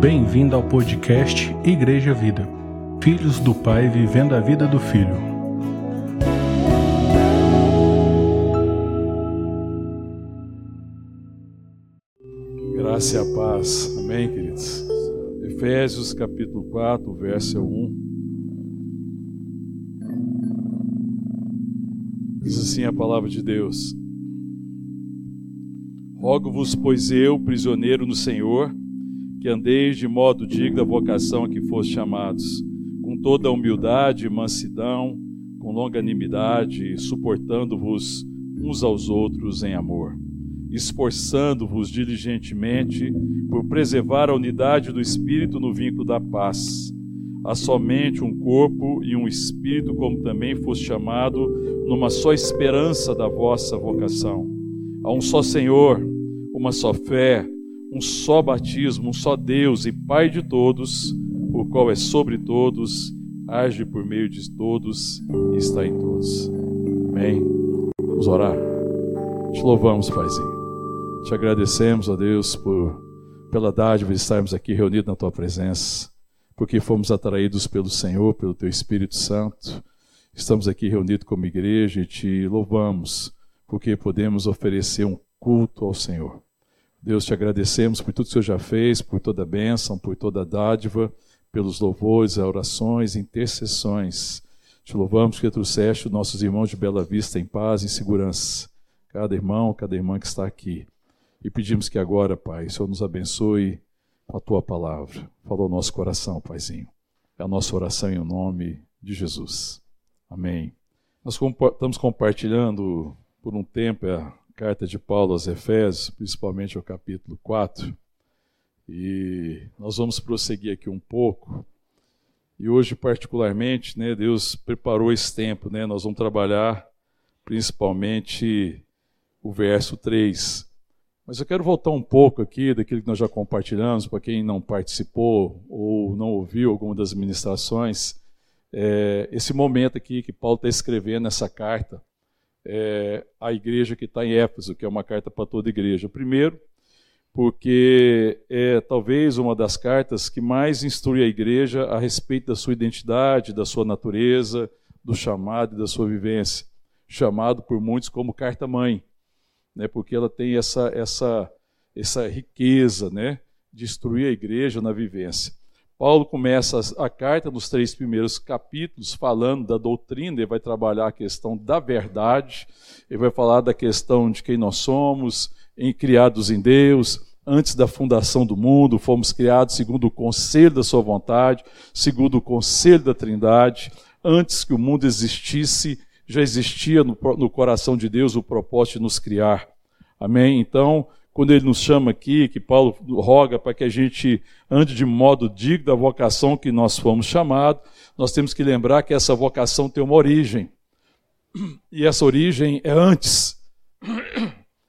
Bem-vindo ao podcast Igreja Vida. Filhos do Pai vivendo a vida do Filho. Graça e a paz. Amém, queridos? Efésios capítulo 4, verso 1. Diz assim a palavra de Deus: Rogo-vos, pois eu, prisioneiro no Senhor, que andeis de modo digno da vocação a que foste chamados, com toda humildade e mansidão, com longanimidade, suportando-vos uns aos outros em amor, esforçando-vos diligentemente por preservar a unidade do Espírito no vínculo da paz. Há somente um corpo e um espírito, como também foste chamado, numa só esperança da vossa vocação. Há um só Senhor, uma só fé, um só batismo, um só Deus e Pai de todos, o qual é sobre todos, age por meio de todos e está em todos. Amém. Vamos orar. Te louvamos, Paizinho. Te agradecemos, ó Deus, por pela dádiva de estarmos aqui reunidos na tua presença, porque fomos atraídos pelo Senhor, pelo teu Espírito Santo. Estamos aqui reunidos como igreja e te louvamos, porque podemos oferecer um culto ao Senhor. Deus, te agradecemos por tudo que o Senhor já fez, por toda a bênção, por toda a dádiva, pelos louvores, orações, intercessões. Te louvamos que trouxeste os nossos irmãos de Bela Vista em paz e segurança. Cada irmão, cada irmã que está aqui. E pedimos que agora, Pai, o Senhor nos abençoe com a tua palavra. Fala ao nosso coração, Paizinho. É a nossa oração em nome de Jesus. Amém. Nós estamos compartilhando por um tempo a carta de Paulo aos Efésios, principalmente o capítulo 4. E nós vamos prosseguir aqui um pouco. E hoje, particularmente, né, Deus preparou esse tempo. Né, nós vamos trabalhar principalmente o verso 3. Mas eu quero voltar um pouco aqui daquilo que nós já compartilhamos, para quem não participou ou não ouviu alguma das ministrações, é, esse momento aqui que Paulo está escrevendo essa carta é, a igreja que está em Éfeso, que é uma carta para toda igreja. Primeiro, porque é talvez uma das cartas que mais instrui a igreja a respeito da sua identidade, da sua natureza, do chamado e da sua vivência. Chamado por muitos como carta-mãe, né, porque ela tem essa, essa, essa riqueza né, de instruir a igreja na vivência. Paulo começa a carta nos três primeiros capítulos falando da doutrina, ele vai trabalhar a questão da verdade, ele vai falar da questão de quem nós somos, em criados em Deus, antes da fundação do mundo, fomos criados segundo o conselho da sua vontade, segundo o conselho da Trindade, antes que o mundo existisse, já existia no, no coração de Deus o propósito de nos criar. Amém? Então, quando ele nos chama aqui, que Paulo roga para que a gente ande de modo digno da vocação que nós fomos chamados, nós temos que lembrar que essa vocação tem uma origem. E essa origem é antes.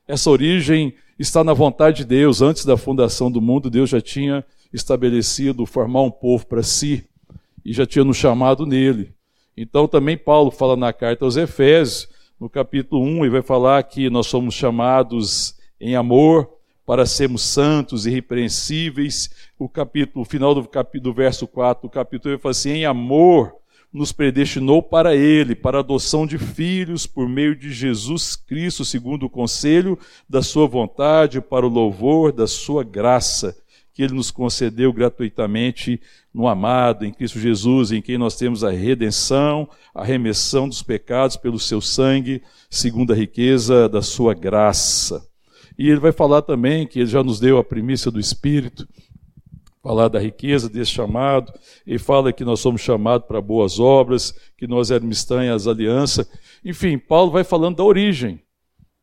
Essa origem está na vontade de Deus. Antes da fundação do mundo, Deus já tinha estabelecido formar um povo para si e já tinha nos chamado nele. Então também Paulo fala na carta aos Efésios, no capítulo 1, e vai falar que nós somos chamados em amor, para sermos santos e irrepreensíveis. O capítulo, o final do, capítulo, do verso 4 do capítulo, ele fala assim: em amor nos predestinou para Ele, para a adoção de filhos por meio de Jesus Cristo, segundo o conselho da Sua vontade, para o louvor da Sua graça, que Ele nos concedeu gratuitamente no amado, em Cristo Jesus, em quem nós temos a redenção, a remissão dos pecados pelo Seu sangue, segundo a riqueza da Sua graça. E ele vai falar também que ele já nos deu a primícia do Espírito, falar da riqueza desse chamado, e fala que nós somos chamados para boas obras, que nós éramos estranhas aliança. Enfim, Paulo vai falando da origem,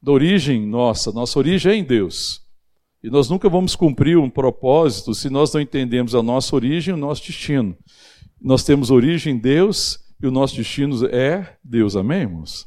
da origem nossa, nossa origem é em Deus. E nós nunca vamos cumprir um propósito se nós não entendemos a nossa origem e o nosso destino. Nós temos origem em Deus e o nosso destino é Deus, amém, irmãos?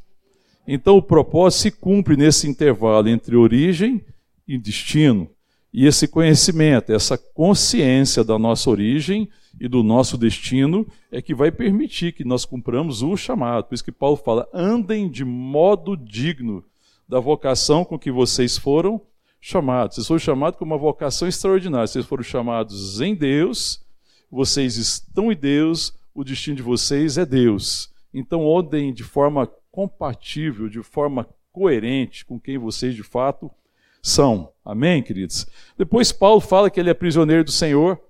Então o propósito se cumpre nesse intervalo entre origem e destino. E esse conhecimento, essa consciência da nossa origem e do nosso destino é que vai permitir que nós cumpramos o chamado. Por isso que Paulo fala: andem de modo digno da vocação com que vocês foram chamados. Vocês foram chamados com uma vocação extraordinária. Vocês foram chamados em Deus, vocês estão em Deus, o destino de vocês é Deus. Então, andem de forma compatível, de forma coerente com quem vocês de fato são. Amém, queridos? Depois, Paulo fala que ele é prisioneiro do Senhor.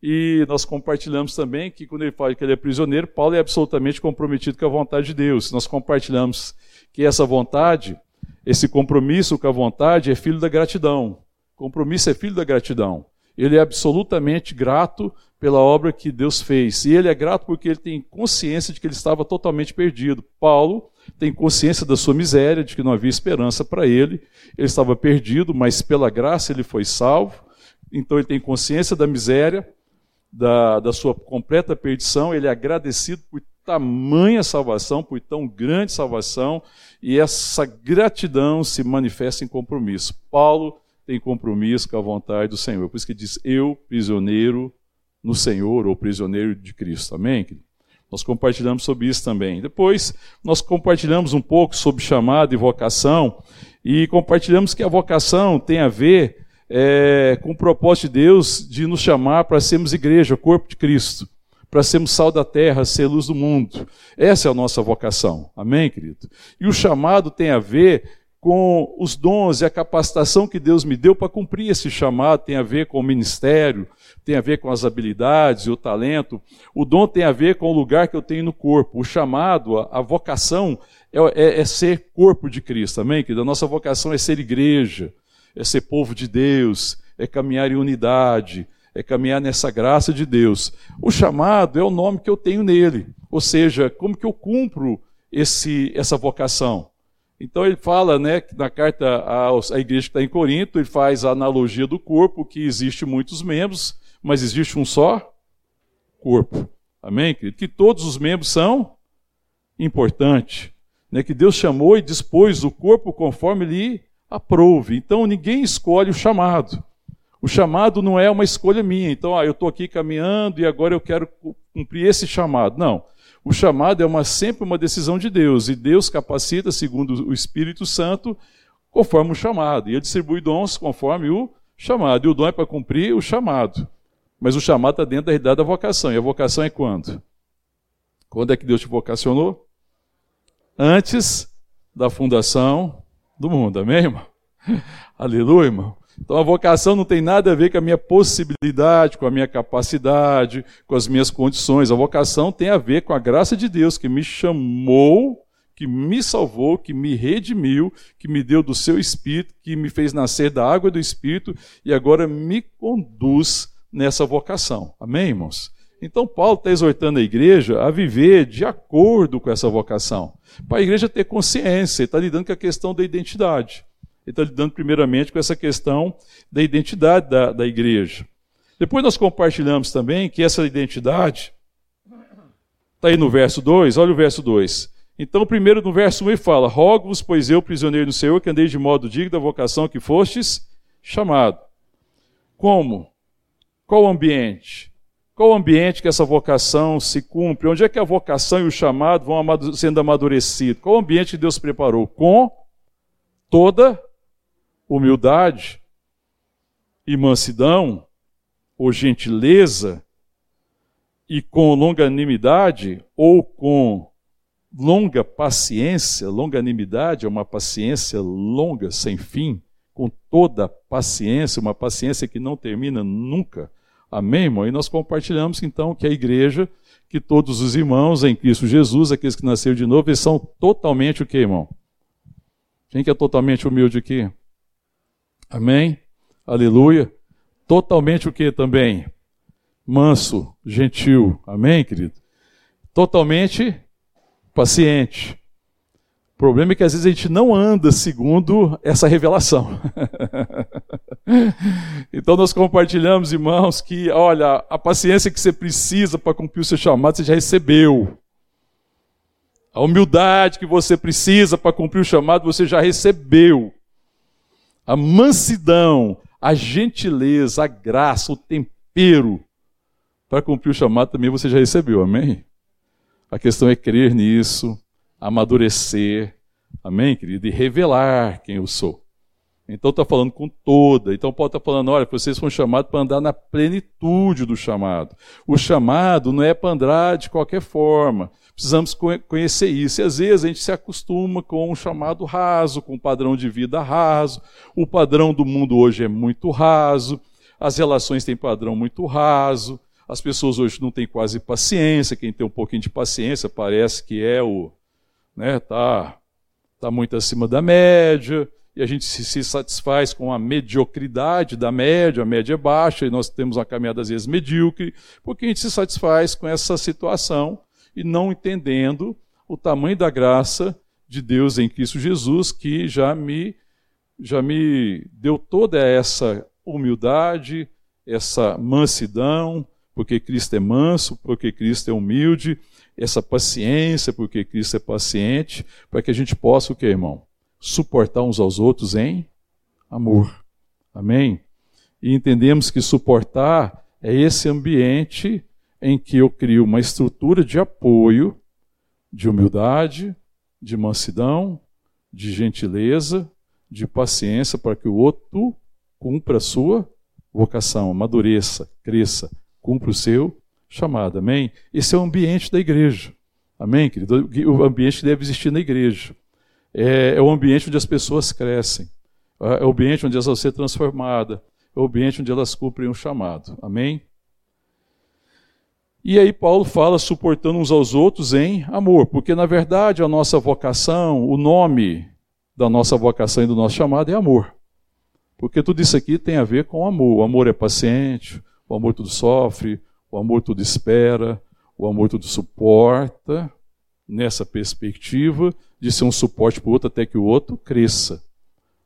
E nós compartilhamos também que quando ele fala que ele é prisioneiro, Paulo é absolutamente comprometido com a vontade de Deus. Nós compartilhamos que essa vontade, esse compromisso com a vontade é filho da gratidão. Compromisso é filho da gratidão. Ele é absolutamente grato pela obra que Deus fez. E ele é grato porque ele tem consciência de que ele estava totalmente perdido. Paulo tem consciência da sua miséria, de que não havia esperança para ele. Ele estava perdido, mas pela graça ele foi salvo. Então ele tem consciência da miséria da, da sua completa perdição, ele é agradecido por tamanha salvação, por tão grande salvação, e essa gratidão se manifesta em compromisso. Paulo tem compromisso com a vontade do Senhor, por isso que diz: Eu, prisioneiro no Senhor, ou prisioneiro de Cristo. Amém? Nós compartilhamos sobre isso também. Depois, nós compartilhamos um pouco sobre chamado e vocação, e compartilhamos que a vocação tem a ver é, com o propósito de Deus de nos chamar para sermos igreja, corpo de Cristo, para sermos sal da terra, ser luz do mundo. Essa é a nossa vocação. Amém, querido? E o chamado tem a ver com os dons e a capacitação que Deus me deu para cumprir esse chamado, tem a ver com o ministério, tem a ver com as habilidades e o talento. O dom tem a ver com o lugar que eu tenho no corpo. O chamado, a, vocação, é, é, é, ser corpo de Cristo, amém? Querido? A nossa vocação é ser igreja é ser povo de Deus, é caminhar em unidade, é caminhar nessa graça de Deus. O chamado é o nome que eu tenho nele, ou seja, como que eu cumpro esse, essa vocação. Então ele fala, né, na carta à, igreja que está em Corinto, ele faz a analogia do corpo, que existe muitos membros, mas existe um só corpo. Amém, querido? Que todos os membros são importantes. Né, que Deus chamou e dispôs o corpo conforme lhe aprove. Então ninguém escolhe o chamado. O chamado não é uma escolha minha. Então, ah, eu estou aqui caminhando e agora eu quero cumprir esse chamado. Não. O chamado é uma, sempre uma decisão de Deus. E Deus capacita, segundo o Espírito Santo, conforme o chamado. E ele distribui dons conforme o chamado. E o dom é para cumprir o chamado. Mas o chamado está dentro da realidade da vocação. E a vocação é quando? Quando é que Deus te vocacionou? Antes da fundação do mundo, amém, irmão? Aleluia, irmão. Então a vocação não tem nada a ver com a minha possibilidade, com a minha capacidade, com as minhas condições. A vocação tem a ver com a graça de Deus que me chamou, que me salvou, que me redimiu, que me deu do seu espírito, que me fez nascer da água do espírito e agora me conduz nessa vocação. Amém, irmãos? Então, Paulo está exortando a igreja a viver de acordo com essa vocação. Para a igreja ter consciência, está lidando com a questão da identidade. Ele está lidando primeiramente com essa questão da identidade da, da igreja. Depois nós compartilhamos também que essa identidade, está aí no verso 2, olha o verso 2. Então, primeiro no verso 1 ele fala: Rogo-vos, pois eu, prisioneiro do Senhor, que andei de modo digno da vocação que fostes chamado. Como? Qual o ambiente? Qual o ambiente que essa vocação se cumpre? Onde é que a vocação e o chamado vão sendo amadurecidos? Qual o ambiente que Deus preparou? Com toda humildade e mansidão, ou gentileza, e com longanimidade, ou com longa paciência, longanimidade é uma paciência longa, sem fim, com toda paciência, uma paciência que não termina nunca Amém, irmão? E nós compartilhamos então que a igreja, que todos os irmãos em Cristo Jesus, aqueles que nasceram de novo, eles são totalmente o que, irmão? Quem que é totalmente humilde aqui? Amém? Aleluia. Totalmente o que também? Manso, gentil. Amém, querido? Totalmente paciente. O problema é que às vezes a gente não anda segundo essa revelação. então nós compartilhamos, irmãos, que olha, a paciência que você precisa para cumprir o seu chamado, você já recebeu. A humildade que você precisa para cumprir o chamado, você já recebeu. A mansidão, a gentileza, a graça, o tempero para cumprir o chamado também você já recebeu, amém? A questão é crer nisso, amadurecer, amém, querido? E revelar quem eu sou. Então está falando com toda. Então Paulo está falando, olha, vocês foram chamados para andar na plenitude do chamado. O chamado não é para andar de qualquer forma. Precisamos conhecer isso. E às vezes a gente se acostuma com um chamado raso, com um padrão de vida raso. O padrão do mundo hoje é muito raso. As relações têm padrão muito raso. As pessoas hoje não têm quase paciência. Quem tem um pouquinho de paciência parece que é o, né, tá, tá muito acima da média e a gente se satisfaz com a mediocridade da média, a média é baixa, e nós temos uma caminhada às vezes medíocre, porque a gente se satisfaz com essa situação e não entendendo o tamanho da graça de Deus em Cristo Jesus, que já me, já me deu toda essa humildade, essa mansidão, porque Cristo é manso, porque Cristo é humilde, essa paciência, porque Cristo é paciente, para que a gente possa o que, irmão? suportar uns aos outros em amor. Amém? E entendemos que suportar é esse ambiente em que eu crio uma estrutura de apoio, de humildade, de mansidão, de gentileza, de paciência para que o outro cumpra a sua vocação, amadureça, cresça, cumpra o seu chamado. Amém? Esse é o ambiente da igreja. Amém, querido? O ambiente que deve existir na igreja é, é o ambiente onde as pessoas crescem, é, é o ambiente onde elas vão ser transformadas, é o ambiente onde elas cumprem um chamado. Amém? E aí Paulo fala suportando uns aos outros em amor, porque na verdade a nossa vocação, o nome da nossa vocação e do nosso chamado é amor. Porque tudo isso aqui tem a ver com amor. O amor é paciente, o amor tudo sofre, o amor tudo espera, o amor tudo suporta, nessa perspectiva de ser um suporte para o outro até que o outro cresça.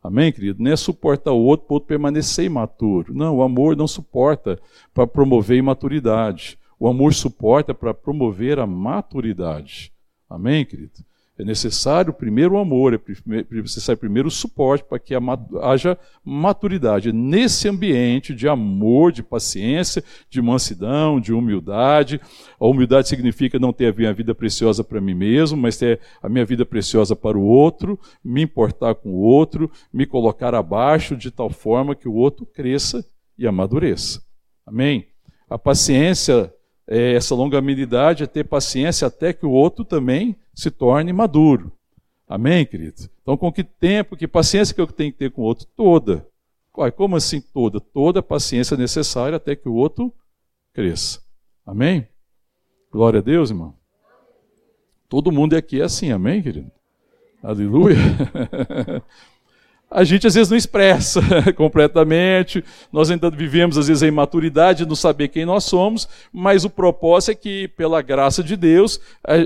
Amém, querido? Não é suportar o outro para o outro permanecer imaturo. Não, o amor não suporta para promover imaturidade. O amor suporta para promover a maturidade. Amém, querido? É necessário primeiro o amor, é necessário primeiro o suporte para que haja maturidade. Nesse ambiente de amor, de paciência, de mansidão, de humildade. A humildade significa não ter a minha vida preciosa para mim mesmo, mas ter a minha vida preciosa para o outro, me importar com o outro, me colocar abaixo de tal forma que o outro cresça e amadureça. Amém? A paciência é, essa longanimidade é ter paciência até que o outro também se torne maduro. Amém, querido? Então, com que tempo, que paciência que eu tenho que ter com o outro? Toda. Como assim toda? Toda a paciência necessária até que o outro cresça. Amém? Glória a Deus, irmão. Todo mundo aqui é assim, amém, querido? Aleluia. a gente às vezes não expressa completamente, nós ainda vivemos às vezes a imaturidade de não saber quem nós somos, mas o propósito é que, pela graça de Deus,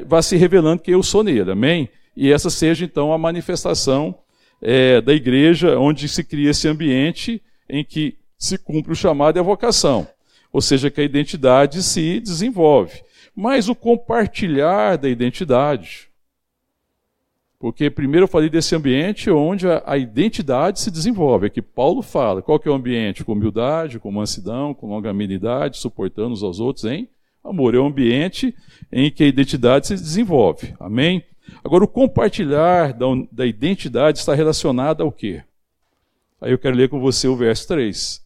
vá se revelando que eu sou nele, amém? E essa seja então a manifestação é, da igreja, onde se cria esse ambiente em que se cumpre o chamado e a vocação, ou seja, que a identidade se desenvolve. Mas o compartilhar da identidade, porque primeiro eu falei desse ambiente onde a, a identidade se desenvolve. Aqui Paulo fala. Qual que é o ambiente? Com humildade, com mansidão, com longanimidade, suportando uns aos outros em amor. É um ambiente em que a identidade se desenvolve. Amém? Agora, o compartilhar da, da identidade está relacionado ao quê? Aí eu quero ler com você o verso 3.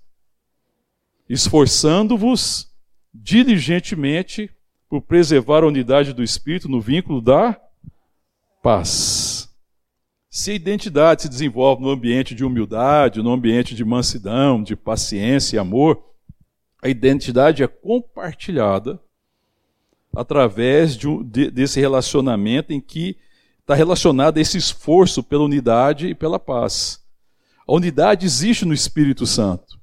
Esforçando-vos diligentemente por preservar a unidade do Espírito no vínculo da paz. Se a identidade se desenvolve no ambiente de humildade, no ambiente de mansidão, de paciência e amor, a identidade é compartilhada através de, de, desse relacionamento em que está relacionado a esse esforço pela unidade e pela paz. A unidade existe no Espírito Santo.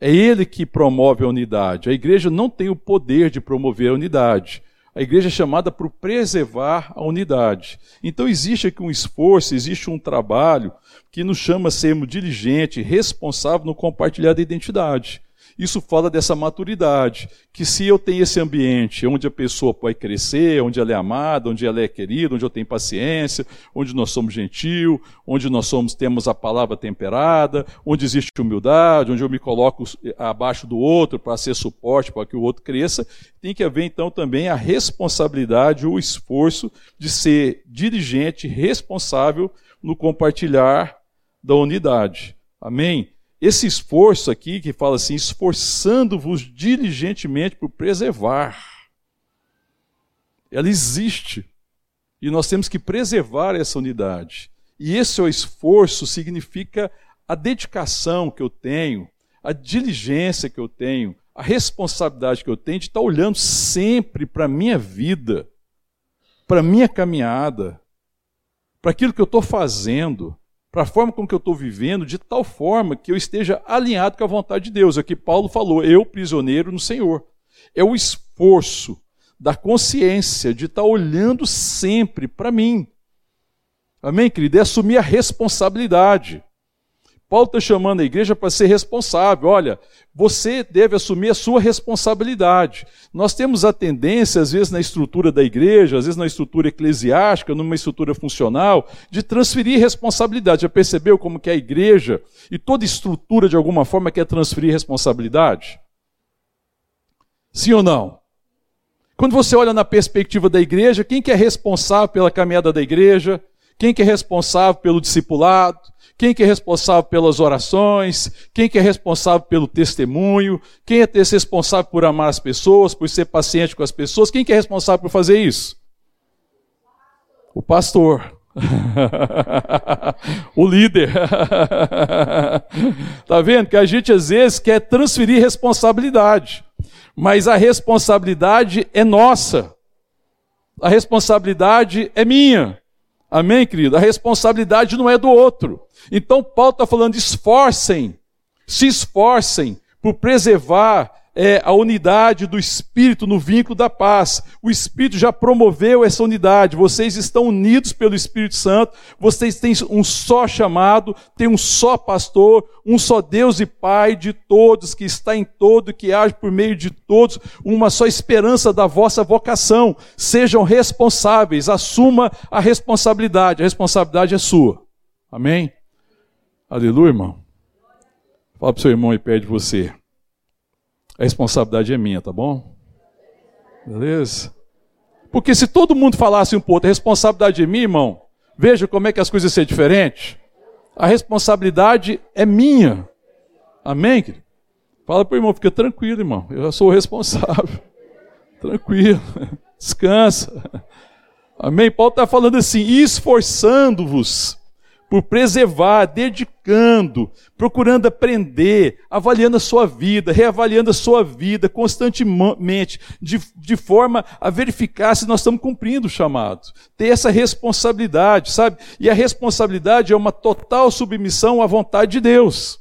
É ele que promove a unidade. A igreja não tem o poder de promover a unidade. A igreja é chamada para preservar a unidade. Então existe aqui um esforço, existe um trabalho que nos chama a sermos diligente, responsável no compartilhar da identidade. Isso fala dessa maturidade, que se eu tenho esse ambiente onde a pessoa pode crescer, onde ela é amada, onde ela é querida, onde eu tenho paciência, onde nós somos gentil, onde nós somos temos a palavra temperada, onde existe humildade, onde eu me coloco abaixo do outro para ser suporte para que o outro cresça, tem que haver então também a responsabilidade, o esforço de ser dirigente responsável no compartilhar da unidade. Amém? Esse esforço aqui, que fala assim, esforçando-vos diligentemente por preservar, ela existe. E nós temos que preservar essa unidade. E esse o esforço significa a dedicação que eu tenho, a diligência que eu tenho, a responsabilidade que eu tenho de estar olhando sempre para a minha vida, para a minha caminhada, para aquilo que eu estou fazendo, para a forma com que eu estou vivendo, de tal forma que eu esteja alinhado com a vontade de Deus. É o que Paulo falou, eu prisioneiro no Senhor. É o esforço da consciência de estar olhando sempre para mim. Amém, querido? É assumir a responsabilidade. Paulo está chamando a igreja para ser responsável. Olha, você deve assumir a sua responsabilidade. Nós temos a tendência, às vezes, na estrutura da igreja, às vezes na estrutura eclesiástica, numa estrutura funcional, de transferir responsabilidade. Já percebeu como que a igreja e toda estrutura, de alguma forma, quer transferir responsabilidade? Sim ou não? Quando você olha na perspectiva da igreja, quem que é responsável pela caminhada da igreja? Quem que é responsável pelo discipulado? Quem que é responsável pelas orações? Quem que é responsável pelo testemunho? Quem é responsável por amar as pessoas, por ser paciente com as pessoas? Quem que é responsável por fazer isso? O pastor. o líder. tá vendo que a gente às vezes quer transferir responsabilidade, mas a responsabilidade é nossa. A responsabilidade é minha. Amém, querido? A responsabilidade não é do outro. Então, Paulo está falando: esforcem, se esforcem por preservar é, a unidade do Espírito no vínculo da paz. O Espírito já promoveu essa unidade. Vocês estão unidos pelo Espírito Santo. Vocês têm um só chamado, têm um só pastor, um só Deus e Pai de todos, que está em todo, que age por meio de todos, uma só esperança da vossa vocação. Sejam responsáveis, assuma a responsabilidade. A responsabilidade é sua. Amém? Aleluia, irmão. Fala para o seu irmão e pede você. A responsabilidade é minha, tá bom? Beleza? Porque se todo mundo falasse um pouco, a responsabilidade é minha, irmão, veja como é que as coisas ser diferentes. A responsabilidade é minha. Amém? Fala para o irmão, fica tranquilo, irmão. Eu sou o responsável. Tranquilo. Descansa. Amém? Paulo está falando assim: esforçando-vos por preservar, dedicando, procurando aprender, avaliando a sua vida, reavaliando a sua vida constantemente, de, de forma a verificar se nós estamos cumprindo o chamado. Ter essa responsabilidade, sabe? E a responsabilidade é uma total submissão à vontade de Deus,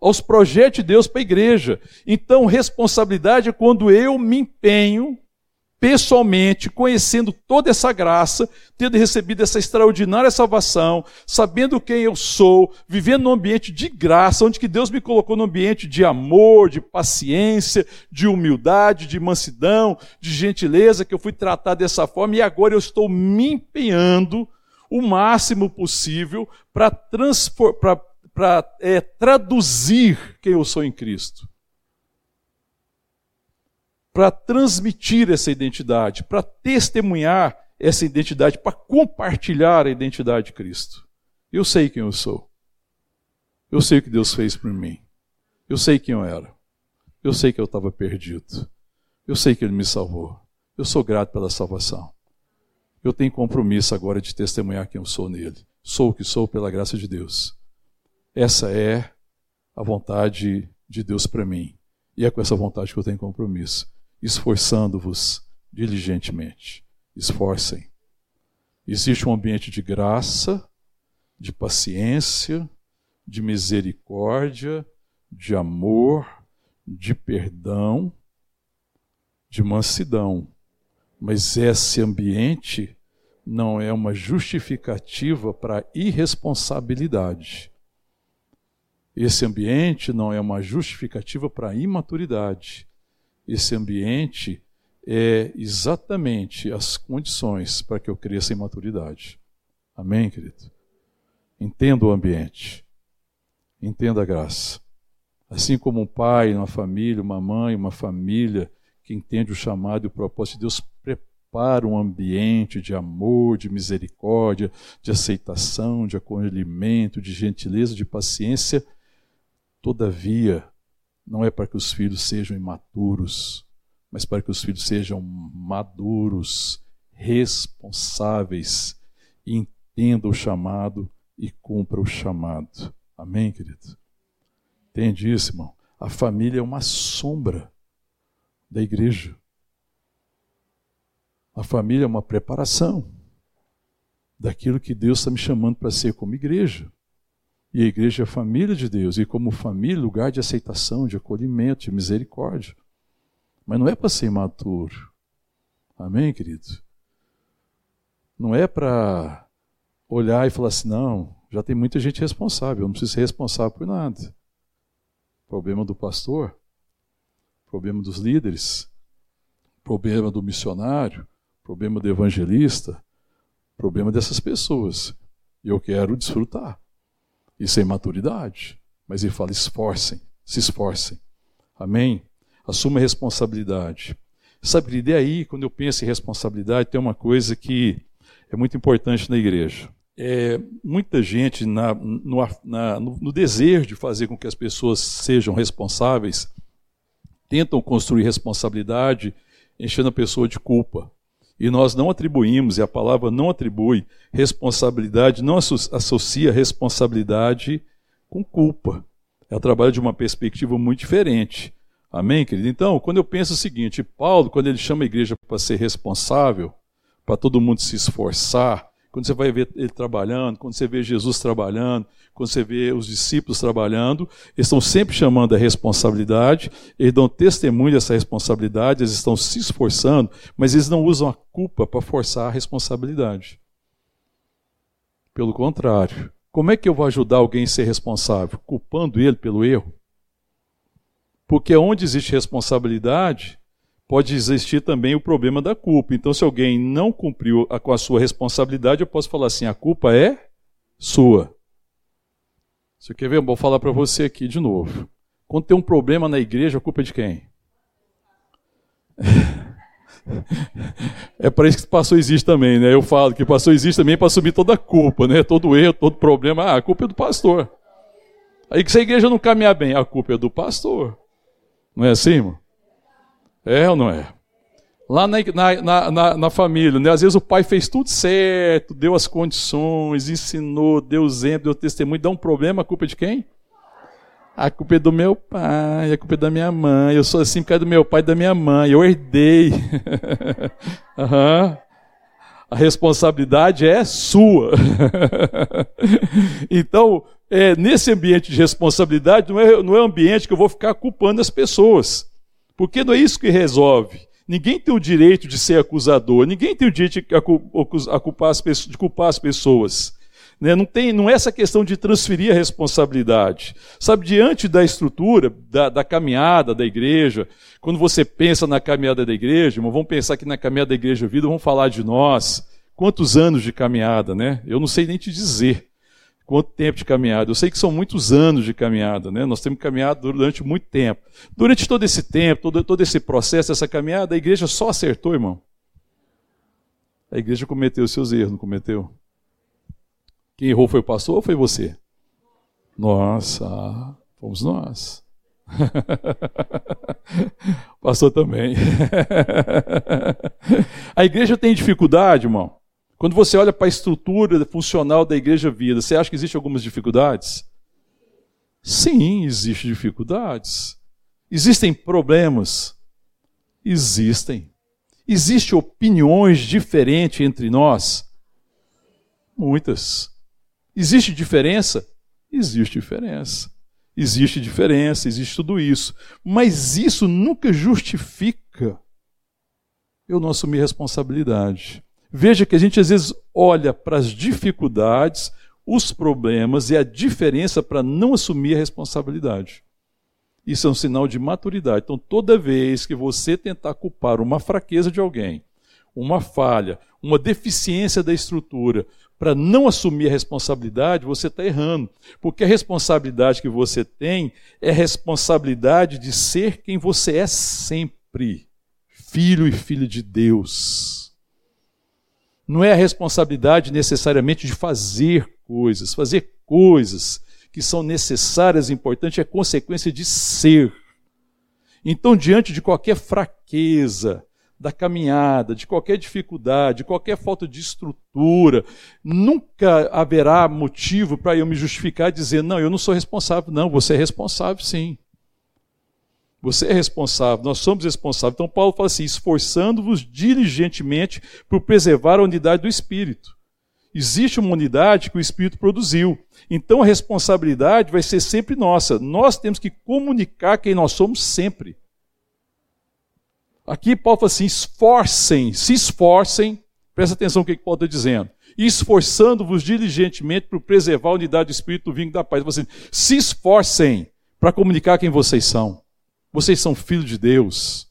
aos projetos de Deus para a igreja. Então, responsabilidade é quando eu me empenho pessoalmente, conhecendo toda essa graça, tendo recebido essa extraordinária salvação, sabendo quem eu sou, vivendo num ambiente de graça, onde que Deus me colocou num ambiente de amor, de paciência, de humildade, de mansidão, de gentileza, que eu fui tratado dessa forma e agora eu estou me empenhando o máximo possível para é, traduzir quem eu sou em Cristo para transmitir essa identidade, para testemunhar essa identidade, para compartilhar a identidade de Cristo. Eu sei quem eu sou. Eu sei o que Deus fez por mim. Eu sei quem eu era. Eu sei que eu estava perdido. Eu sei que Ele me salvou. Eu sou grato pela salvação. Eu tenho compromisso agora de testemunhar quem eu sou nele. Sou o que sou pela graça de Deus. Essa é a vontade de Deus para mim. E é com essa vontade que eu tenho compromisso esforçando-vos diligentemente. Esforcem. Existe um ambiente de graça, de paciência, de misericórdia, de amor, de perdão, de mansidão. Mas esse ambiente não é uma justificativa para irresponsabilidade. Esse ambiente não é uma justificativa para imaturidade esse ambiente é exatamente as condições para que eu cresça em maturidade. Amém, querido? Entenda o ambiente. Entenda a graça. Assim como um pai, uma família, uma mãe, uma família que entende o chamado e o propósito de Deus, ocupar um ambiente de amor, de misericórdia, de aceitação, de acolhimento, de gentileza, de paciência, todavia, não é para que os filhos sejam imaturos, mas para que os filhos sejam maduros, responsáveis, entendam o chamado e cumpram o chamado. Amém, querido? Entende isso, irmão? A família é uma sombra da igreja. A família é uma preparação daquilo que Deus está me chamando para ser como igreja. E a igreja é a família de Deus, e como família, lugar de aceitação, de acolhimento, de misericórdia. Mas não é para ser imaturo. Amém, querido? Não é para olhar e falar assim, não, já tem muita gente responsável, eu não preciso ser responsável por nada. Problema do pastor, problema dos líderes, problema do missionário, problema do evangelista, problema dessas pessoas. E eu quero desfrutar. Isso é imaturidade. Mas ele fala: esforcem, se esforcem. Amém? Assuma a responsabilidade. Sabe, e daí, quando eu penso em responsabilidade, tem uma coisa que é muito importante na igreja. É, muita gente, na, no, na, no, no desejo de fazer com que as pessoas sejam responsáveis, tentam construir responsabilidade enchendo a pessoa de culpa. E nós não atribuímos, e a palavra não atribui responsabilidade, não associa responsabilidade com culpa. É o trabalho de uma perspectiva muito diferente. Amém, querido? Então, quando eu penso o seguinte, Paulo, quando ele chama a igreja para ser responsável, para todo mundo se esforçar, quando você vai ver ele trabalhando, quando você vê Jesus trabalhando, quando você vê os discípulos trabalhando, eles estão sempre chamando a responsabilidade, eles dão testemunho dessa responsabilidade, eles estão se esforçando, mas eles não usam a culpa para forçar a responsabilidade. Pelo contrário, como é que eu vou ajudar alguém a ser responsável? Culpando ele pelo erro? Porque onde existe responsabilidade, pode existir também o problema da culpa. Então, se alguém não cumpriu a, com a sua responsabilidade, eu posso falar assim: a culpa é sua. Você quer ver? Eu vou falar para você aqui de novo. Quando tem um problema na igreja, a culpa é de quem? É para isso que pastor existe também, né? Eu falo que pastor existe também para assumir toda a culpa, né? Todo erro, todo problema. Ah, a culpa é do pastor. Aí que se a igreja não caminhar bem, a culpa é do pastor. Não é assim, irmão? É ou não é? Lá na, na, na, na, família, né? às vezes o pai fez tudo certo, deu as condições, ensinou, deu exemplo, deu testemunho, dá um problema, a culpa é de quem? A culpa é do meu pai, a culpa é da minha mãe. Eu sou assim por causa do meu pai e da minha mãe. Eu herdei. uhum. A responsabilidade é sua. então, é, nesse ambiente de responsabilidade, não é, não é ambiente que eu vou ficar culpando as pessoas. Porque não é isso que resolve. Ninguém tem o direito de ser acusador, ninguém tem o direito de culpar as pessoas. De culpar as pessoas. Né? Não, tem, não é essa questão de transferir a responsabilidade. Sabe, diante da estrutura, da, da, caminhada da igreja, quando você pensa na caminhada da igreja, irmão, vamos pensar que na caminhada da igreja vida, vamos falar de nós. Quantos anos de caminhada, né? Eu não sei nem te dizer quanto tempo de caminhada. Eu sei que são muitos anos de caminhada, né? Nós temos caminhado durante muito tempo. Durante todo esse tempo, todo, todo esse processo, essa caminhada, a igreja só acertou, irmão. A igreja cometeu seus erros, não cometeu? Quem errou foi o pastor ou foi você? Nossa, fomos nós. pastor também. a igreja tem dificuldade, irmão. Quando você olha para a estrutura funcional da igreja vida, você acha que existem algumas dificuldades? Sim, existem dificuldades. Existem problemas? Existem. Existem opiniões diferentes entre nós? Muitas. Existe diferença? Existe diferença. Existe diferença, existe tudo isso. Mas isso nunca justifica eu não assumir responsabilidade. Veja que a gente às vezes olha para as dificuldades, os problemas e a diferença para não assumir a responsabilidade. Isso é um sinal de maturidade. Então, toda vez que você tentar culpar uma fraqueza de alguém, uma falha, uma deficiência da estrutura, para não assumir a responsabilidade, você está errando. Porque a responsabilidade que você tem é a responsabilidade de ser quem você é sempre: filho e filha de Deus Não é a responsabilidade necessariamente de fazer coisas. Fazer coisas que são necessárias e importantes é consequência de ser. Então, diante de qualquer fraqueza da caminhada, de qualquer dificuldade, de qualquer falta de estrutura, nunca haverá motivo para eu me justificar e dizer: não, eu não sou responsável. Não, você é responsável sim. Você é responsável, nós somos responsáveis. Então, Paulo fala assim: esforçando-vos diligentemente por preservar a unidade do Espírito. Existe uma unidade que o Espírito produziu. Então a responsabilidade vai ser sempre nossa. Nós temos que comunicar quem nós somos sempre. Aqui Paulo fala assim: esforcem, se esforcem, presta atenção no que Paulo está dizendo. Esforçando-vos diligentemente por preservar a unidade do Espírito do vinho da paz. Assim, se esforcem para comunicar quem vocês são. Vocês são filhos de Deus.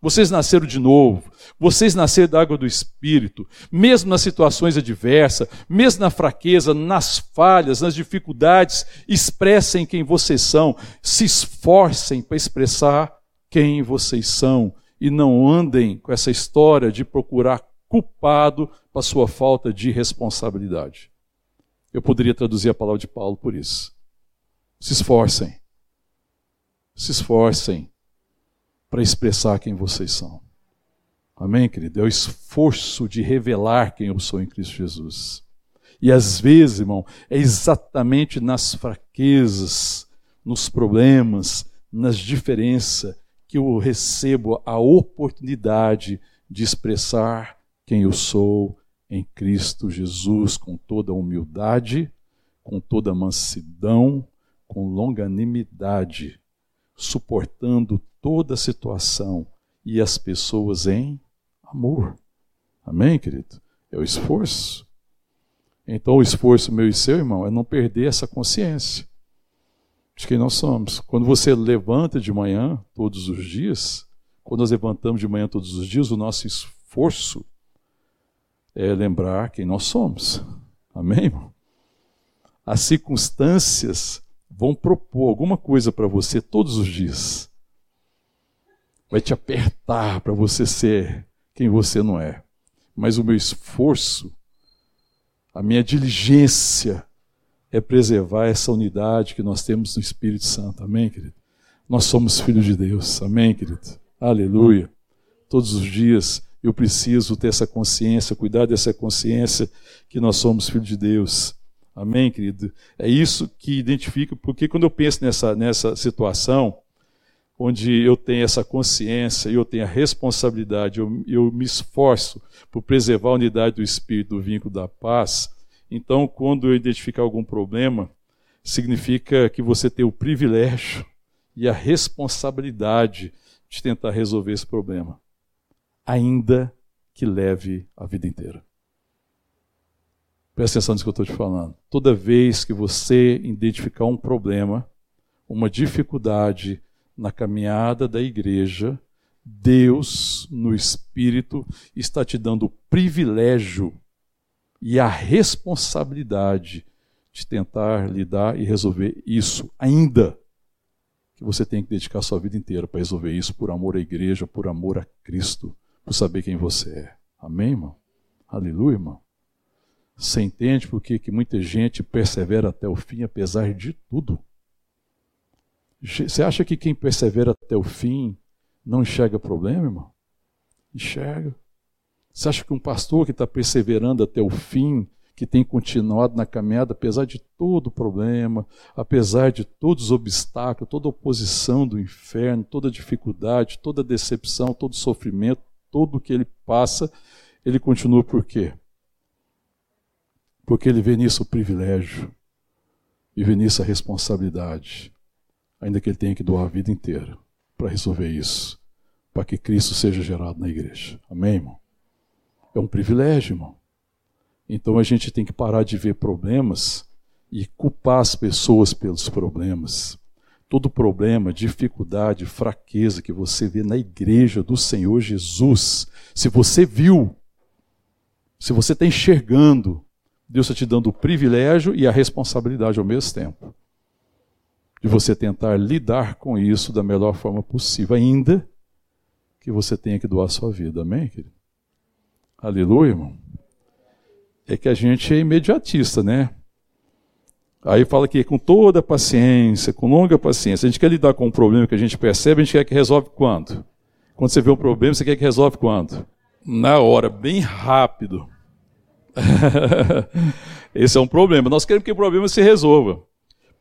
Vocês nasceram de novo. Vocês nasceram da água do Espírito. Mesmo nas situações adversas, mesmo na fraqueza, nas falhas, nas dificuldades, expressem quem vocês são. Se esforcem para expressar quem vocês são. E não andem com essa história de procurar culpado para sua falta de responsabilidade. Eu poderia traduzir a palavra de Paulo por isso. Se esforcem. Se esforcem para expressar quem vocês são. Amém, querido? É o esforço de revelar quem eu sou em Cristo Jesus. E às vezes, irmão, é exatamente nas fraquezas, nos problemas, nas diferenças, que eu recebo a oportunidade de expressar quem eu sou em Cristo Jesus, com toda humildade, com toda mansidão, com longanimidade, suportando toda a situação e as pessoas em amor. Amém, querido? É o esforço. Então, o esforço meu e seu, irmão, é não perder essa consciência de quem nós somos. Quando você levanta de manhã, todos os dias, quando nós levantamos de manhã todos os dias, o nosso esforço é lembrar quem nós somos. Amém, irmão? As circunstâncias vão propor alguma coisa para você todos os dias vai te apertar para você ser quem você não é. Mas o meu esforço, a minha diligência é preservar essa unidade que nós temos no Espírito Santo. Amém, querido? Nós somos filhos de Deus. Amém, querido? Aleluia. Todos os dias eu preciso ter essa consciência, cuidar dessa consciência que nós somos filhos de Deus. Amém, querido? É isso que identifica, porque quando eu penso nessa, nessa situação, onde eu tenho essa consciência e eu tenho a responsabilidade, eu, eu me esforço por preservar a unidade do espírito, do vínculo da paz, então quando eu identificar algum problema, significa que você tem o privilégio e a responsabilidade de tentar resolver esse problema, ainda que leve a vida inteira. Presta atenção nisso que eu estou te falando. Toda vez que você identificar um problema, uma dificuldade, na caminhada da igreja, Deus, no Espírito, está te dando o privilégio e a responsabilidade de tentar lidar e resolver isso, ainda que você tem que dedicar sua vida inteira para resolver isso por amor à igreja, por amor a Cristo, por saber quem você é. Amém, irmão? Aleluia, irmão? Você entende por que muita gente persevera até o fim, apesar de tudo? Você acha que quem persevera até o fim não enxerga problema, irmão? Enxerga. Você acha que um pastor que está perseverando até o fim, que tem continuado na caminhada, apesar de todo o problema, apesar de todos os obstáculos, toda a oposição do inferno, toda a dificuldade, toda a decepção, todo o sofrimento, tudo o que ele passa, ele continua por quê? Porque ele vê nisso o privilégio e vê nisso a responsabilidade ainda que ele tenha que doar a vida inteira para resolver isso, para que Cristo seja gerado na igreja. Amém, irmão? É um privilégio, irmão. Então a gente tem que parar de ver problemas e culpar as pessoas pelos problemas. Todo problema, dificuldade, fraqueza que você vê na igreja do Senhor Jesus, se você viu, se você está enxergando, Deus está te dando o privilégio e a responsabilidade ao mesmo tempo de você tentar lidar com isso da melhor forma possível, ainda que você tenha que doar sua vida. Amém, querido? Aleluia, irmão. é que a gente é imediatista, né? Aí fala que com toda paciência, com longa paciência, a gente quer lidar com um problema que a gente percebe, a gente quer que resolve quando? Quando você vê um problema, você quer que resolve quando? Na hora, bem rápido. Esse é um problema. Nós queremos que o problema se resolva.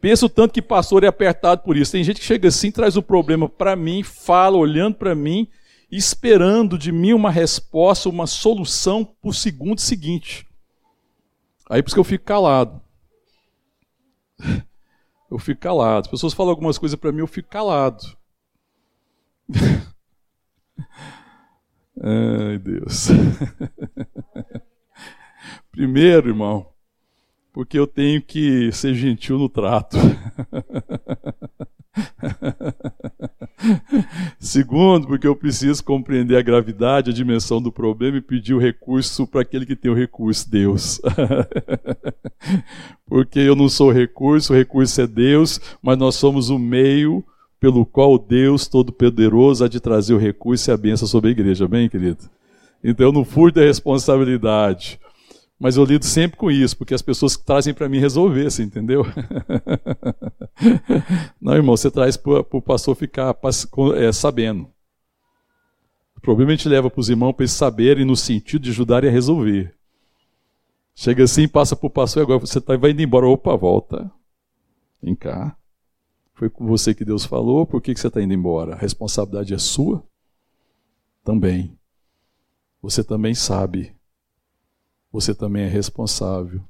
Penso tanto que pastor é apertado por isso. Tem gente que chega assim, traz o problema para mim, fala olhando para mim, esperando de mim uma resposta, uma solução para o segundo seguinte. Aí por isso que eu fico calado. Eu fico calado. As pessoas falam algumas coisas para mim, eu fico calado. Ai, Deus. Primeiro, irmão, porque eu tenho que ser gentil no trato. Segundo, porque eu preciso compreender a gravidade, a dimensão do problema e pedir o recurso para aquele que tem o recurso, Deus. porque eu não sou o recurso, o recurso é Deus, mas nós somos o meio pelo qual Deus Todo-Poderoso há de trazer o recurso e a bênção sobre a igreja. Bem, querido? Então eu não fujo da responsabilidade. Mas eu lido sempre com isso, porque as pessoas trazem para mim resolver, você entendeu? Não, irmão, você traz para o pastor ficar é, sabendo. O problema a gente leva para os irmãos para eles saberem no sentido de ajudarem a resolver. Chega assim, passa para o pastor e agora você tá, vai indo embora. Opa, volta. Vem cá. Foi com você que Deus falou, por que, que você está indo embora? A responsabilidade é sua? Também. Você também sabe você também é responsável.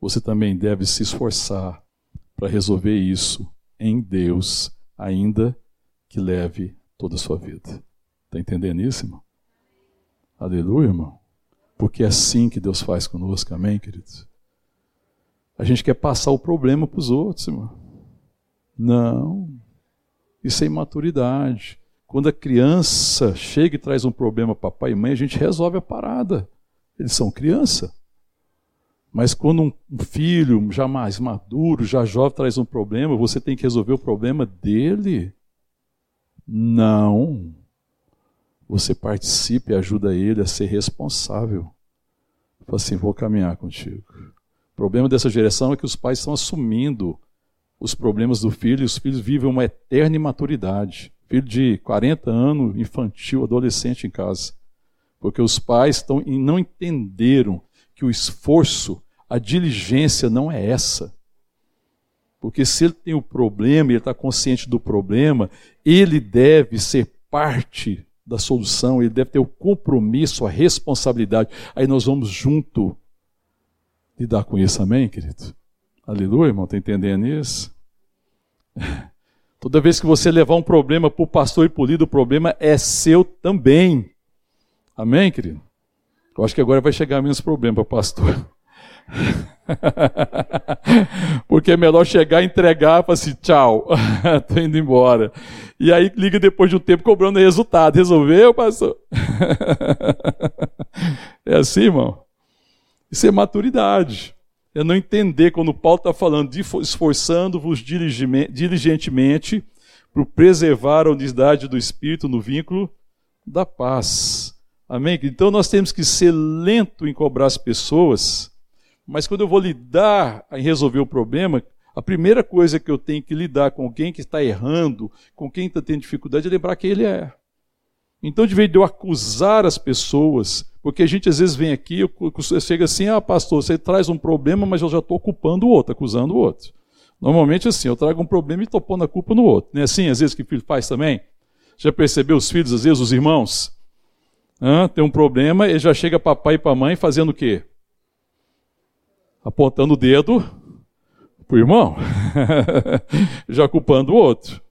Você também deve se esforçar para resolver isso em Deus, ainda que leve toda a sua vida. Está entendendo isso, irmão? Aleluia, irmão. Porque é assim que Deus faz conosco, amém, queridos? A gente quer passar o problema para os outros, irmão. Não. Isso é imaturidade. Quando a criança chega e traz um problema para pai e mãe, a gente resolve a parada. Eles são criança. Mas quando um filho já mais maduro, já jovem, traz um problema, você tem que resolver o problema dele? Não. Você participa e ajuda ele a ser responsável. Fala assim: vou caminhar contigo. O problema dessa geração é que os pais estão assumindo os problemas do filho e os filhos vivem uma eterna imaturidade. Filho de 40 anos, infantil, adolescente em casa. Porque os pais estão, não entenderam que o esforço, a diligência não é essa. Porque se ele tem o problema, ele está consciente do problema, ele deve ser parte da solução, ele deve ter o compromisso, a responsabilidade. Aí nós vamos junto lidar com isso, amém, querido? Aleluia, irmão, está entendendo isso? Toda vez que você levar um problema para o pastor e para o líder, o problema é seu também. Amém, querido? Eu acho que agora vai chegar menos problema para o pastor. Porque é melhor chegar, entregar e falar assim, tchau, estou indo embora. E aí liga depois de um tempo cobrando resultado. Resolveu, pastor? é assim, irmão? Isso é maturidade. É não entender quando Paulo está falando esforçando-vos diligentemente para preservar a unidade do Espírito no vínculo da paz. Amém? Então nós temos que ser lento em cobrar as pessoas, mas quando eu vou lidar em resolver o problema, a primeira coisa que eu tenho que lidar com alguém que está errando, com quem está tendo dificuldade, é lembrar quem ele é. Então, de vez de eu acusar as pessoas, porque a gente às vezes vem aqui, chega assim, ah, pastor, você traz um problema, mas eu já estou culpando o outro, acusando o outro. Normalmente assim, eu trago um problema e estou pondo a culpa no outro. Não é assim, às vezes, que o filho faz também? Já percebeu os filhos, às vezes, os irmãos? Tem um problema, ele já chega para pai e para mãe fazendo o quê? Apontando o dedo para o irmão, já culpando o outro.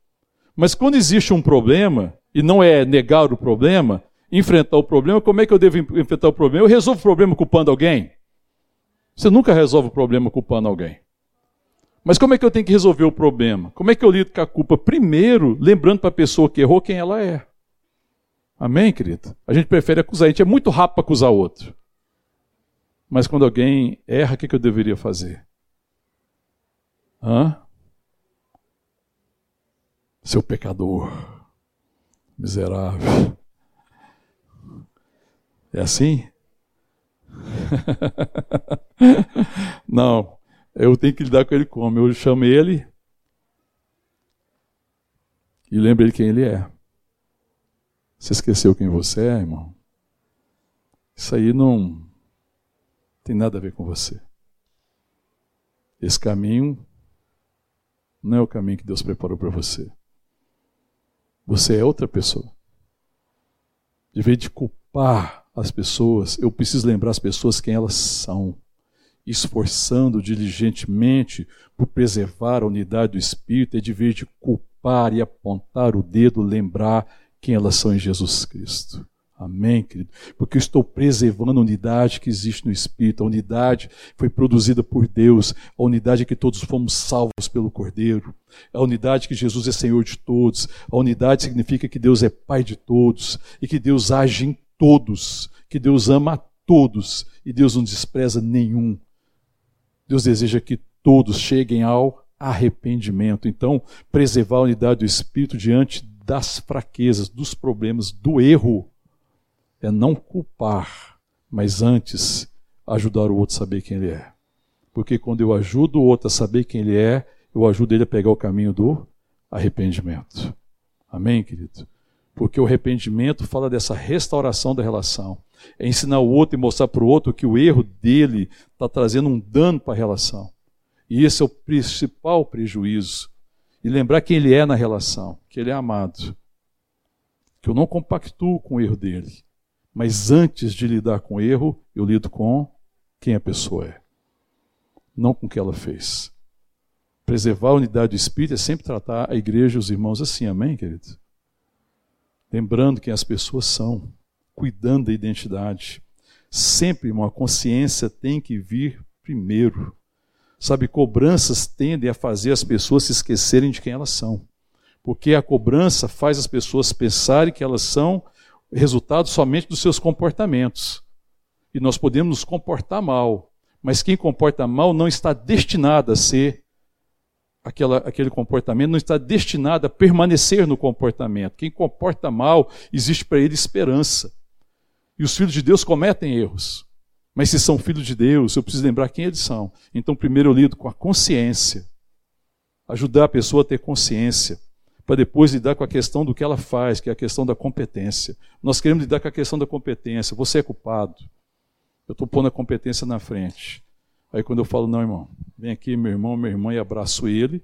Mas quando existe um problema, e não é negar o problema, enfrentar o problema, como é que eu devo enfrentar o problema? Eu resolvo o problema culpando alguém? Você nunca resolve o problema culpando alguém. Mas como é que eu tenho que resolver o problema? Como é que eu lido com a culpa? Primeiro, lembrando para a pessoa que errou quem ela é. Amém, querido? A gente prefere acusar, a gente é muito rápido para acusar outro. Mas quando alguém erra, o que, que eu deveria fazer? Hã? Seu pecador, miserável. É assim? Não, eu tenho que lidar com ele como? Eu chamo ele e lembro ele quem ele é. Você esqueceu quem você é, irmão? Isso aí não tem nada a ver com você. Esse caminho não é o caminho que Deus preparou para você. Você é outra pessoa. De vez de culpar as pessoas, eu preciso lembrar as pessoas quem elas são, esforçando diligentemente por preservar a unidade do Espírito, é de vez de culpar e apontar o dedo, lembrar quem elas são em Jesus Cristo. Amém, querido? Porque eu estou preservando a unidade que existe no Espírito. A unidade foi produzida por Deus. A unidade que todos fomos salvos pelo Cordeiro. A unidade que Jesus é Senhor de todos. A unidade significa que Deus é Pai de todos e que Deus age em todos, que Deus ama a todos e Deus não despreza nenhum. Deus deseja que todos cheguem ao arrependimento. Então, preservar a unidade do Espírito diante das fraquezas, dos problemas, do erro é não culpar, mas antes ajudar o outro a saber quem ele é. Porque quando eu ajudo o outro a saber quem ele é, eu ajudo ele a pegar o caminho do arrependimento. Amém, querido? Porque o arrependimento fala dessa restauração da relação. É ensinar o outro e mostrar para o outro que o erro dele está trazendo um dano para a relação. E esse é o principal prejuízo. E lembrar quem ele é na relação, que ele é amado. Que eu não compactuo com o erro dele. Mas antes de lidar com o erro, eu lido com quem a pessoa é, não com o que ela fez. Preservar a unidade do espírito é sempre tratar a igreja e os irmãos assim, amém, querido? Lembrando quem as pessoas são, cuidando da identidade. Sempre, irmão, a consciência tem que vir primeiro. Sabe, cobranças tendem a fazer as pessoas se esquecerem de quem elas são. Porque a cobrança faz as pessoas pensarem que elas são resultado somente dos seus comportamentos. E nós podemos nos comportar mal, mas quem comporta mal não está destinado a ser aquela, aquele comportamento, não está destinado a permanecer no comportamento. Quem comporta mal, existe para ele esperança. E os filhos de Deus cometem erros. Mas se são filhos de Deus, eu preciso lembrar quem eles são. Então, primeiro eu lido com a consciência. Ajudar a pessoa a ter consciência para depois lidar com a questão do que ela faz, que é a questão da competência. Nós queremos lidar com a questão da competência. Você é culpado. Eu estou pondo a competência na frente. Aí quando eu falo, não, irmão, vem aqui, meu irmão, minha irmã, e abraço ele,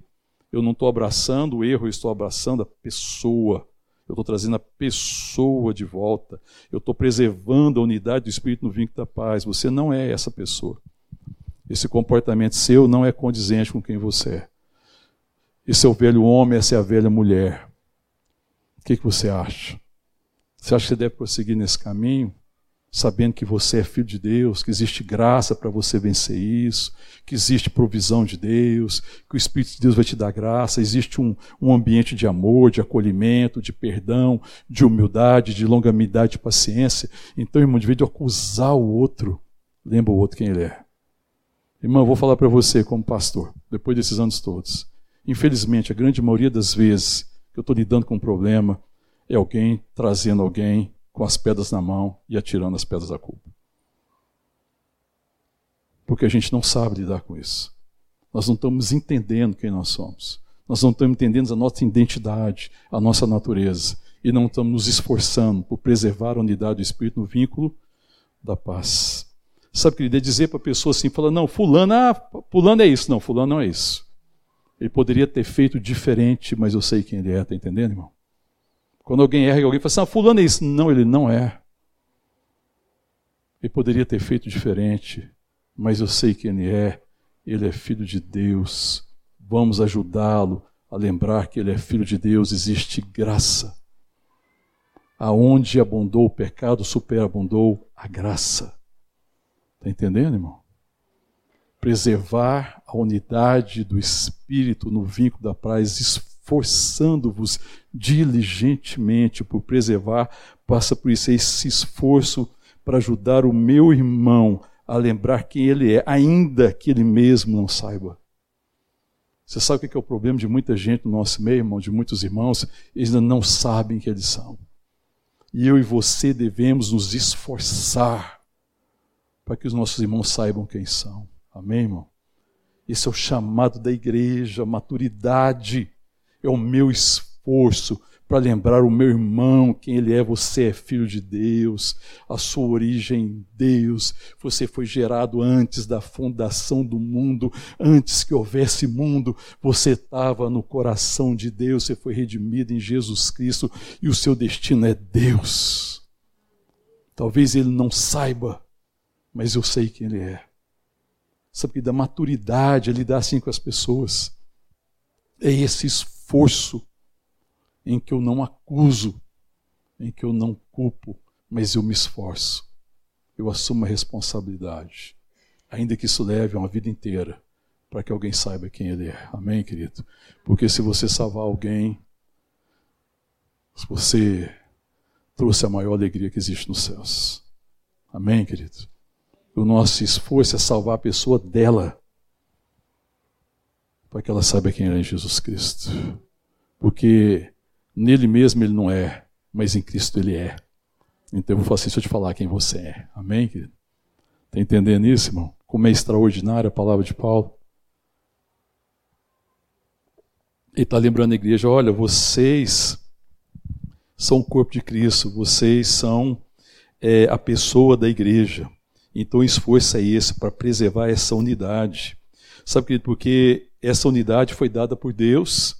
eu não estou abraçando o erro, eu estou abraçando a pessoa. Eu estou trazendo a pessoa de volta. Eu estou preservando a unidade do Espírito no vínculo da paz. Você não é essa pessoa. Esse comportamento seu não é condizente com quem você é. Esse é o velho homem, essa é a velha mulher. O que, que você acha? Você acha que você deve prosseguir nesse caminho, sabendo que você é filho de Deus, que existe graça para você vencer isso, que existe provisão de Deus, que o Espírito de Deus vai te dar graça, existe um, um ambiente de amor, de acolhimento, de perdão, de humildade, de longanimidade, de paciência. Então, irmão, de vez de acusar o outro, lembra o outro quem ele é. Irmão, eu vou falar para você como pastor, depois desses anos todos. Infelizmente, a grande maioria das vezes que eu estou lidando com um problema é alguém trazendo alguém com as pedras na mão e atirando as pedras da culpa. Porque a gente não sabe lidar com isso. Nós não estamos entendendo quem nós somos. Nós não estamos entendendo a nossa identidade, a nossa natureza. E não estamos nos esforçando por preservar a unidade do Espírito no vínculo da paz. Sabe o que ele dizer para a pessoa assim, fala, não, fulano, ah, fulano é isso. Não, fulano não é isso. Ele poderia ter feito diferente, mas eu sei quem ele é, está entendendo, irmão? Quando alguém erra, alguém fala assim, ah, fulano é isso. Não, ele não é. Ele poderia ter feito diferente, mas eu sei quem ele é. Ele é filho de Deus. Vamos ajudá-lo a lembrar que ele é filho de Deus. Existe graça. Aonde abundou o pecado, superabundou a graça. Está entendendo, irmão? preservar a unidade do espírito no vínculo da paz, esforçando-vos diligentemente por preservar, passa por isso esse esforço para ajudar o meu irmão a lembrar quem ele é, ainda que ele mesmo não saiba. Você sabe o que é o problema de muita gente no nosso meio, irmão, de muitos irmãos? Eles ainda não sabem quem eles são. E eu e você devemos nos esforçar para que os nossos irmãos saibam quem são. Amém, irmão? Esse é o chamado da igreja, maturidade. É o meu esforço para lembrar o meu irmão quem ele é. Você é filho de Deus, a sua origem em Deus. Você foi gerado antes da fundação do mundo, antes que houvesse mundo. Você estava no coração de Deus, você foi redimido em Jesus Cristo e o seu destino é Deus. Talvez ele não saiba, mas eu sei quem ele é. Sabe que da maturidade lidar assim com as pessoas. É esse esforço em que eu não acuso, em que eu não culpo, mas eu me esforço. Eu assumo a responsabilidade, ainda que isso leve uma vida inteira, para que alguém saiba quem ele é. Amém, querido? Porque se você salvar alguém, você trouxe a maior alegria que existe nos céus. Amém, querido? O nosso esforço é salvar a pessoa dela, para que ela saiba quem é Jesus Cristo. Porque Nele mesmo ele não é, mas em Cristo ele é. Então eu vou falar assim, deixa eu te falar quem você é. Amém, querido? Está entendendo isso, irmão? Como é extraordinária a palavra de Paulo. Ele está lembrando a igreja: olha, vocês são o corpo de Cristo, vocês são é, a pessoa da igreja. Então o esforço é esse para preservar essa unidade. Sabe, querido, porque essa unidade foi dada por Deus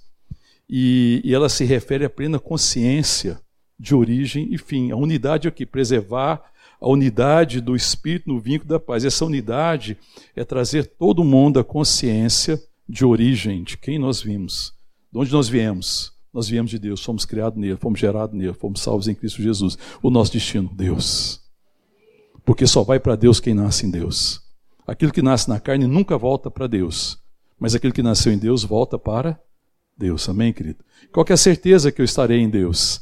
e, e ela se refere à plena consciência de origem e fim. A unidade é o que? Preservar a unidade do Espírito no vínculo da paz. Essa unidade é trazer todo mundo à consciência de origem, de quem nós vimos, de onde nós viemos. Nós viemos de Deus, fomos criados nele, fomos gerados nele, fomos salvos em Cristo Jesus. O nosso destino, Deus. Porque só vai para Deus quem nasce em Deus. Aquilo que nasce na carne nunca volta para Deus, mas aquilo que nasceu em Deus volta para Deus. Amém, querido? Qual é a certeza que eu estarei em Deus?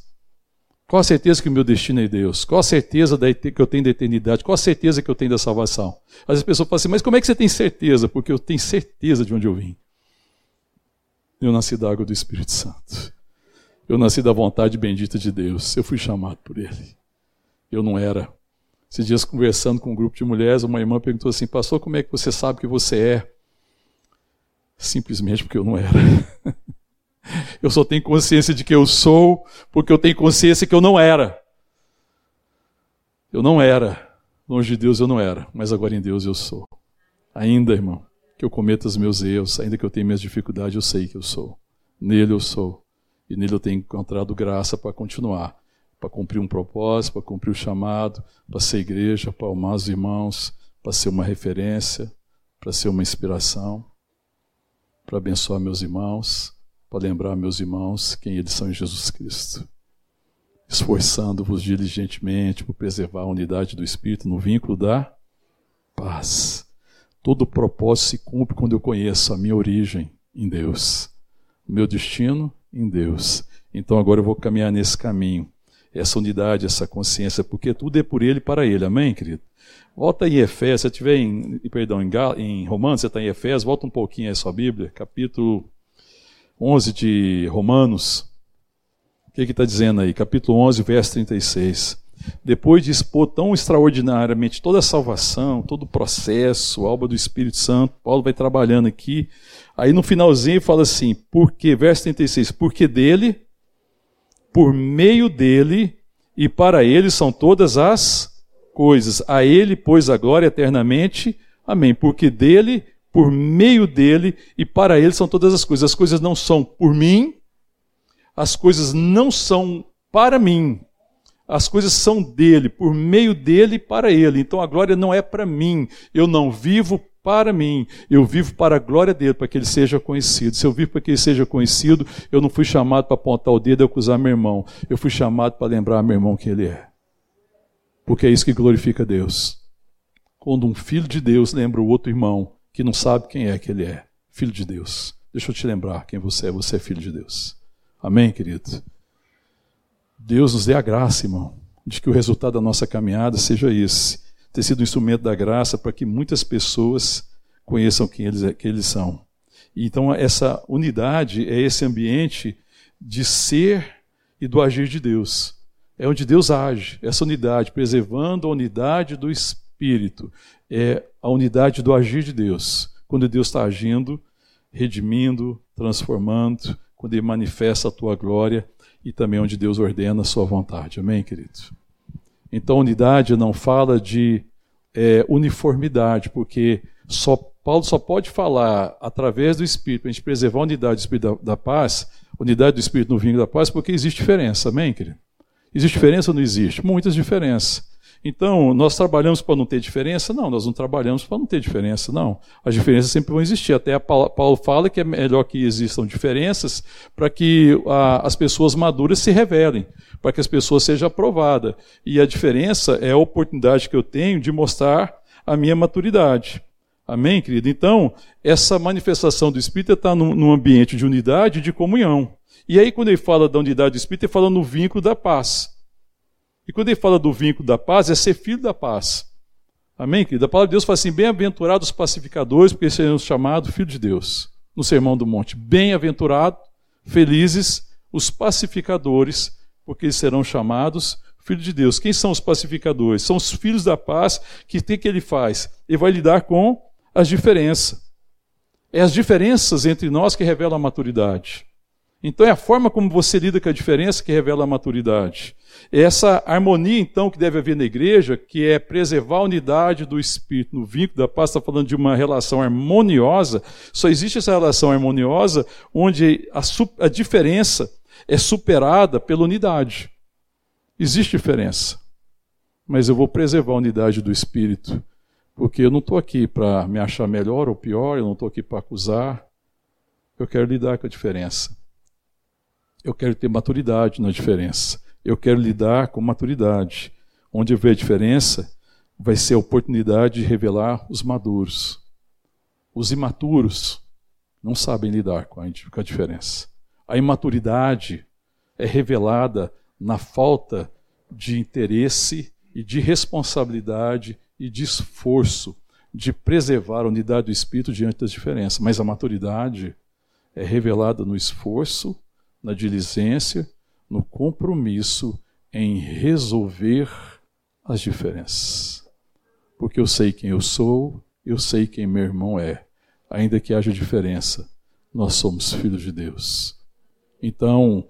Qual a certeza que o meu destino é Deus? Qual a certeza que eu tenho da eternidade? Qual a certeza que eu tenho da salvação? Às vezes a assim, mas como é que você tem certeza? Porque eu tenho certeza de onde eu vim. Eu nasci da água do Espírito Santo. Eu nasci da vontade bendita de Deus. Eu fui chamado por Ele. Eu não era. Esses dias, conversando com um grupo de mulheres, uma irmã perguntou assim: Pastor, como é que você sabe que você é? Simplesmente porque eu não era. Eu só tenho consciência de que eu sou, porque eu tenho consciência que eu não era. Eu não era. Longe de Deus eu não era, mas agora em Deus eu sou. Ainda, irmão, que eu cometa os meus erros, ainda que eu tenha minhas dificuldades, eu sei que eu sou. Nele eu sou. E nele eu tenho encontrado graça para continuar, para cumprir um propósito, para cumprir o chamado, para ser igreja, para amar os irmãos, para ser uma referência, para ser uma inspiração, para abençoar meus irmãos para lembrar, meus irmãos, quem eles são em Jesus Cristo. Esforçando-vos diligentemente por preservar a unidade do Espírito no vínculo da paz. Todo propósito se cumpre quando eu conheço a minha origem em Deus, o meu destino em Deus. Então agora eu vou caminhar nesse caminho, essa unidade, essa consciência, porque tudo é por Ele e para Ele. Amém, querido? Volta em Efésios, se estiver em, perdão, em, em Romanos, você está em Efésios, volta um pouquinho aí sua Bíblia, capítulo 11 de Romanos, o que está dizendo aí? Capítulo 11, verso 36. Depois de expor tão extraordinariamente toda a salvação, todo o processo, a obra do Espírito Santo, Paulo vai trabalhando aqui. Aí no finalzinho fala assim: porque, verso 36, porque dele, por meio dele e para ele são todas as coisas. A ele, pois, a glória eternamente. Amém. Porque dele, por meio dele e para ele são todas as coisas. As coisas não são por mim, as coisas não são para mim. As coisas são dele, por meio dele e para ele. Então a glória não é para mim. Eu não vivo para mim. Eu vivo para a glória dele, para que ele seja conhecido. Se eu vivo para que ele seja conhecido, eu não fui chamado para apontar o dedo e acusar meu irmão. Eu fui chamado para lembrar meu irmão quem ele é. Porque é isso que glorifica Deus. Quando um filho de Deus lembra o outro irmão que não sabe quem é que ele é. Filho de Deus. Deixa eu te lembrar quem você é. Você é filho de Deus. Amém, querido? Deus nos dê a graça, irmão, de que o resultado da nossa caminhada seja esse. Ter sido um instrumento da graça para que muitas pessoas conheçam quem eles, quem eles são. Então, essa unidade é esse ambiente de ser e do agir de Deus. É onde Deus age, essa unidade, preservando a unidade do Espírito Espírito é a unidade do agir de Deus. Quando Deus está agindo, redimindo, transformando, quando Ele manifesta a tua glória e também onde Deus ordena a sua vontade. Amém, querido? Então, unidade não fala de é, uniformidade, porque só, Paulo só pode falar através do Espírito, para a gente preservar a unidade do Espírito da, da paz, unidade do Espírito no vinho da paz, porque existe diferença. Amém, querido? Existe diferença ou não existe? Muitas diferenças. Então, nós trabalhamos para não ter diferença? Não, nós não trabalhamos para não ter diferença, não. As diferenças sempre vão existir. Até Paulo fala que é melhor que existam diferenças para que a, as pessoas maduras se revelem, para que as pessoas sejam aprovadas. E a diferença é a oportunidade que eu tenho de mostrar a minha maturidade. Amém, querido? Então, essa manifestação do Espírito está num, num ambiente de unidade e de comunhão. E aí, quando ele fala da unidade do Espírito, ele fala no vínculo da paz. E quando ele fala do vínculo da paz, é ser filho da paz. Amém, querido? A palavra de Deus fala assim: bem-aventurados os pacificadores, porque serão chamados filhos de Deus. No Sermão do Monte. Bem-aventurados, felizes os pacificadores, porque serão chamados filhos de Deus. Quem são os pacificadores? São os filhos da paz que tem que ele faz? Ele vai lidar com as diferenças. É as diferenças entre nós que revelam a maturidade. Então é a forma como você lida com a diferença que revela a maturidade. É essa harmonia, então, que deve haver na igreja, que é preservar a unidade do Espírito no vínculo da paz, está falando de uma relação harmoniosa. Só existe essa relação harmoniosa onde a, a diferença é superada pela unidade. Existe diferença, mas eu vou preservar a unidade do Espírito, porque eu não estou aqui para me achar melhor ou pior, eu não estou aqui para acusar, eu quero lidar com a diferença. Eu quero ter maturidade na diferença. Eu quero lidar com maturidade. Onde houver diferença, vai ser a oportunidade de revelar os maduros. Os imaturos não sabem lidar a, com a diferença. A imaturidade é revelada na falta de interesse e de responsabilidade e de esforço de preservar a unidade do espírito diante das diferenças. Mas a maturidade é revelada no esforço na diligência, no compromisso em resolver as diferenças. Porque eu sei quem eu sou, eu sei quem meu irmão é. Ainda que haja diferença, nós somos filhos de Deus. Então,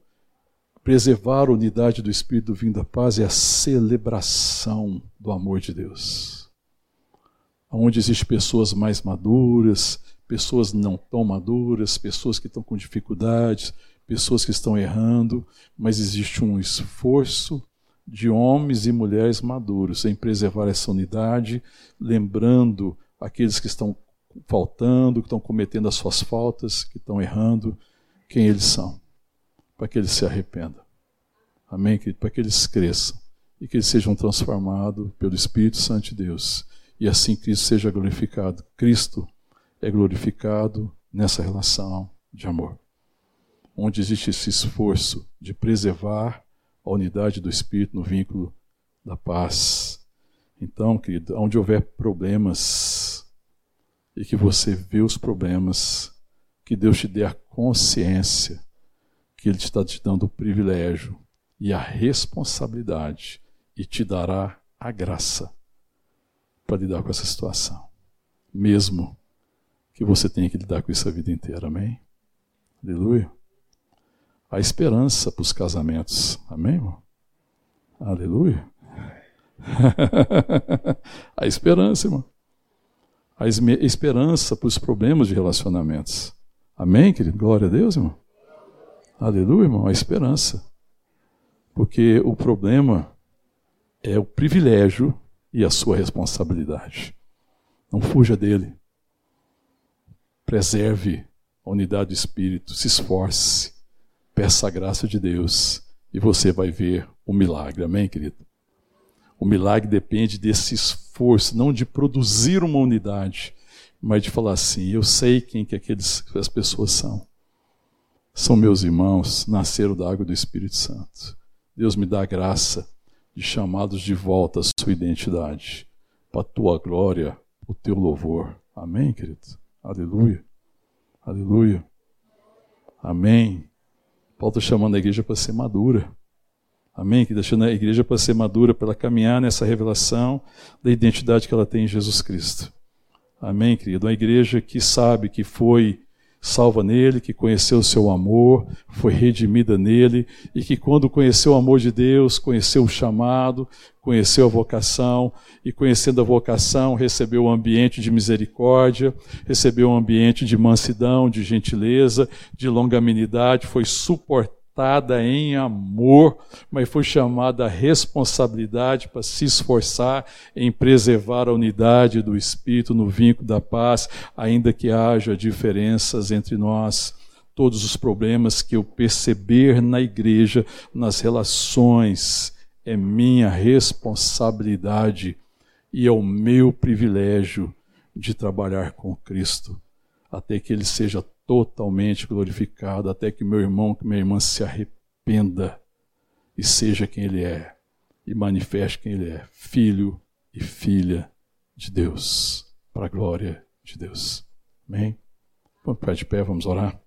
preservar a unidade do Espírito vindo da paz é a celebração do amor de Deus. Onde existem pessoas mais maduras, pessoas não tão maduras, pessoas que estão com dificuldades, pessoas que estão errando, mas existe um esforço de homens e mulheres maduros em preservar essa unidade, lembrando aqueles que estão faltando, que estão cometendo as suas faltas, que estão errando, quem eles são, para que eles se arrependam. Amém, querido? Para que eles cresçam e que eles sejam transformados pelo Espírito Santo de Deus. E assim Cristo seja glorificado. Cristo é glorificado nessa relação de amor onde existe esse esforço de preservar a unidade do Espírito no vínculo da paz. Então, querido, onde houver problemas e que você vê os problemas, que Deus te dê a consciência que Ele está te dando o privilégio e a responsabilidade e te dará a graça para lidar com essa situação, mesmo que você tenha que lidar com isso a vida inteira. Amém? Aleluia a esperança para os casamentos. Amém, irmão? Aleluia. a esperança, irmão. A esperança para os problemas de relacionamentos. Amém, querido? Glória a Deus, irmão. Aleluia, irmão. A esperança. Porque o problema é o privilégio e a sua responsabilidade. Não fuja dele. Preserve a unidade do espírito. Se esforce Peça a graça de Deus e você vai ver o milagre. Amém, querido? O milagre depende desse esforço, não de produzir uma unidade, mas de falar assim: eu sei quem que aqueles, as pessoas são. São meus irmãos, nasceram da água do Espírito Santo. Deus me dá a graça de chamá-los de volta à sua identidade, para a tua glória, o teu louvor. Amém, querido? Aleluia. Aleluia. Amém. Paulo está chamando a igreja para ser madura. Amém? Que deixando a igreja para ser madura, para ela caminhar nessa revelação da identidade que ela tem em Jesus Cristo. Amém, querido? Uma igreja que sabe que foi salva nele, que conheceu o seu amor, foi redimida nele e que quando conheceu o amor de Deus, conheceu o chamado, conheceu a vocação e conhecendo a vocação, recebeu um ambiente de misericórdia, recebeu um ambiente de mansidão, de gentileza, de longanimidade, foi suportado em amor, mas foi chamada a responsabilidade para se esforçar em preservar a unidade do Espírito no vínculo da paz, ainda que haja diferenças entre nós. Todos os problemas que eu perceber na igreja, nas relações, é minha responsabilidade e é o meu privilégio de trabalhar com Cristo, até que Ele seja totalmente glorificado, até que meu irmão, que minha irmã se arrependa e seja quem ele é, e manifeste quem ele é, filho e filha de Deus, para a glória de Deus. Amém? Vamos pé de pé, vamos orar.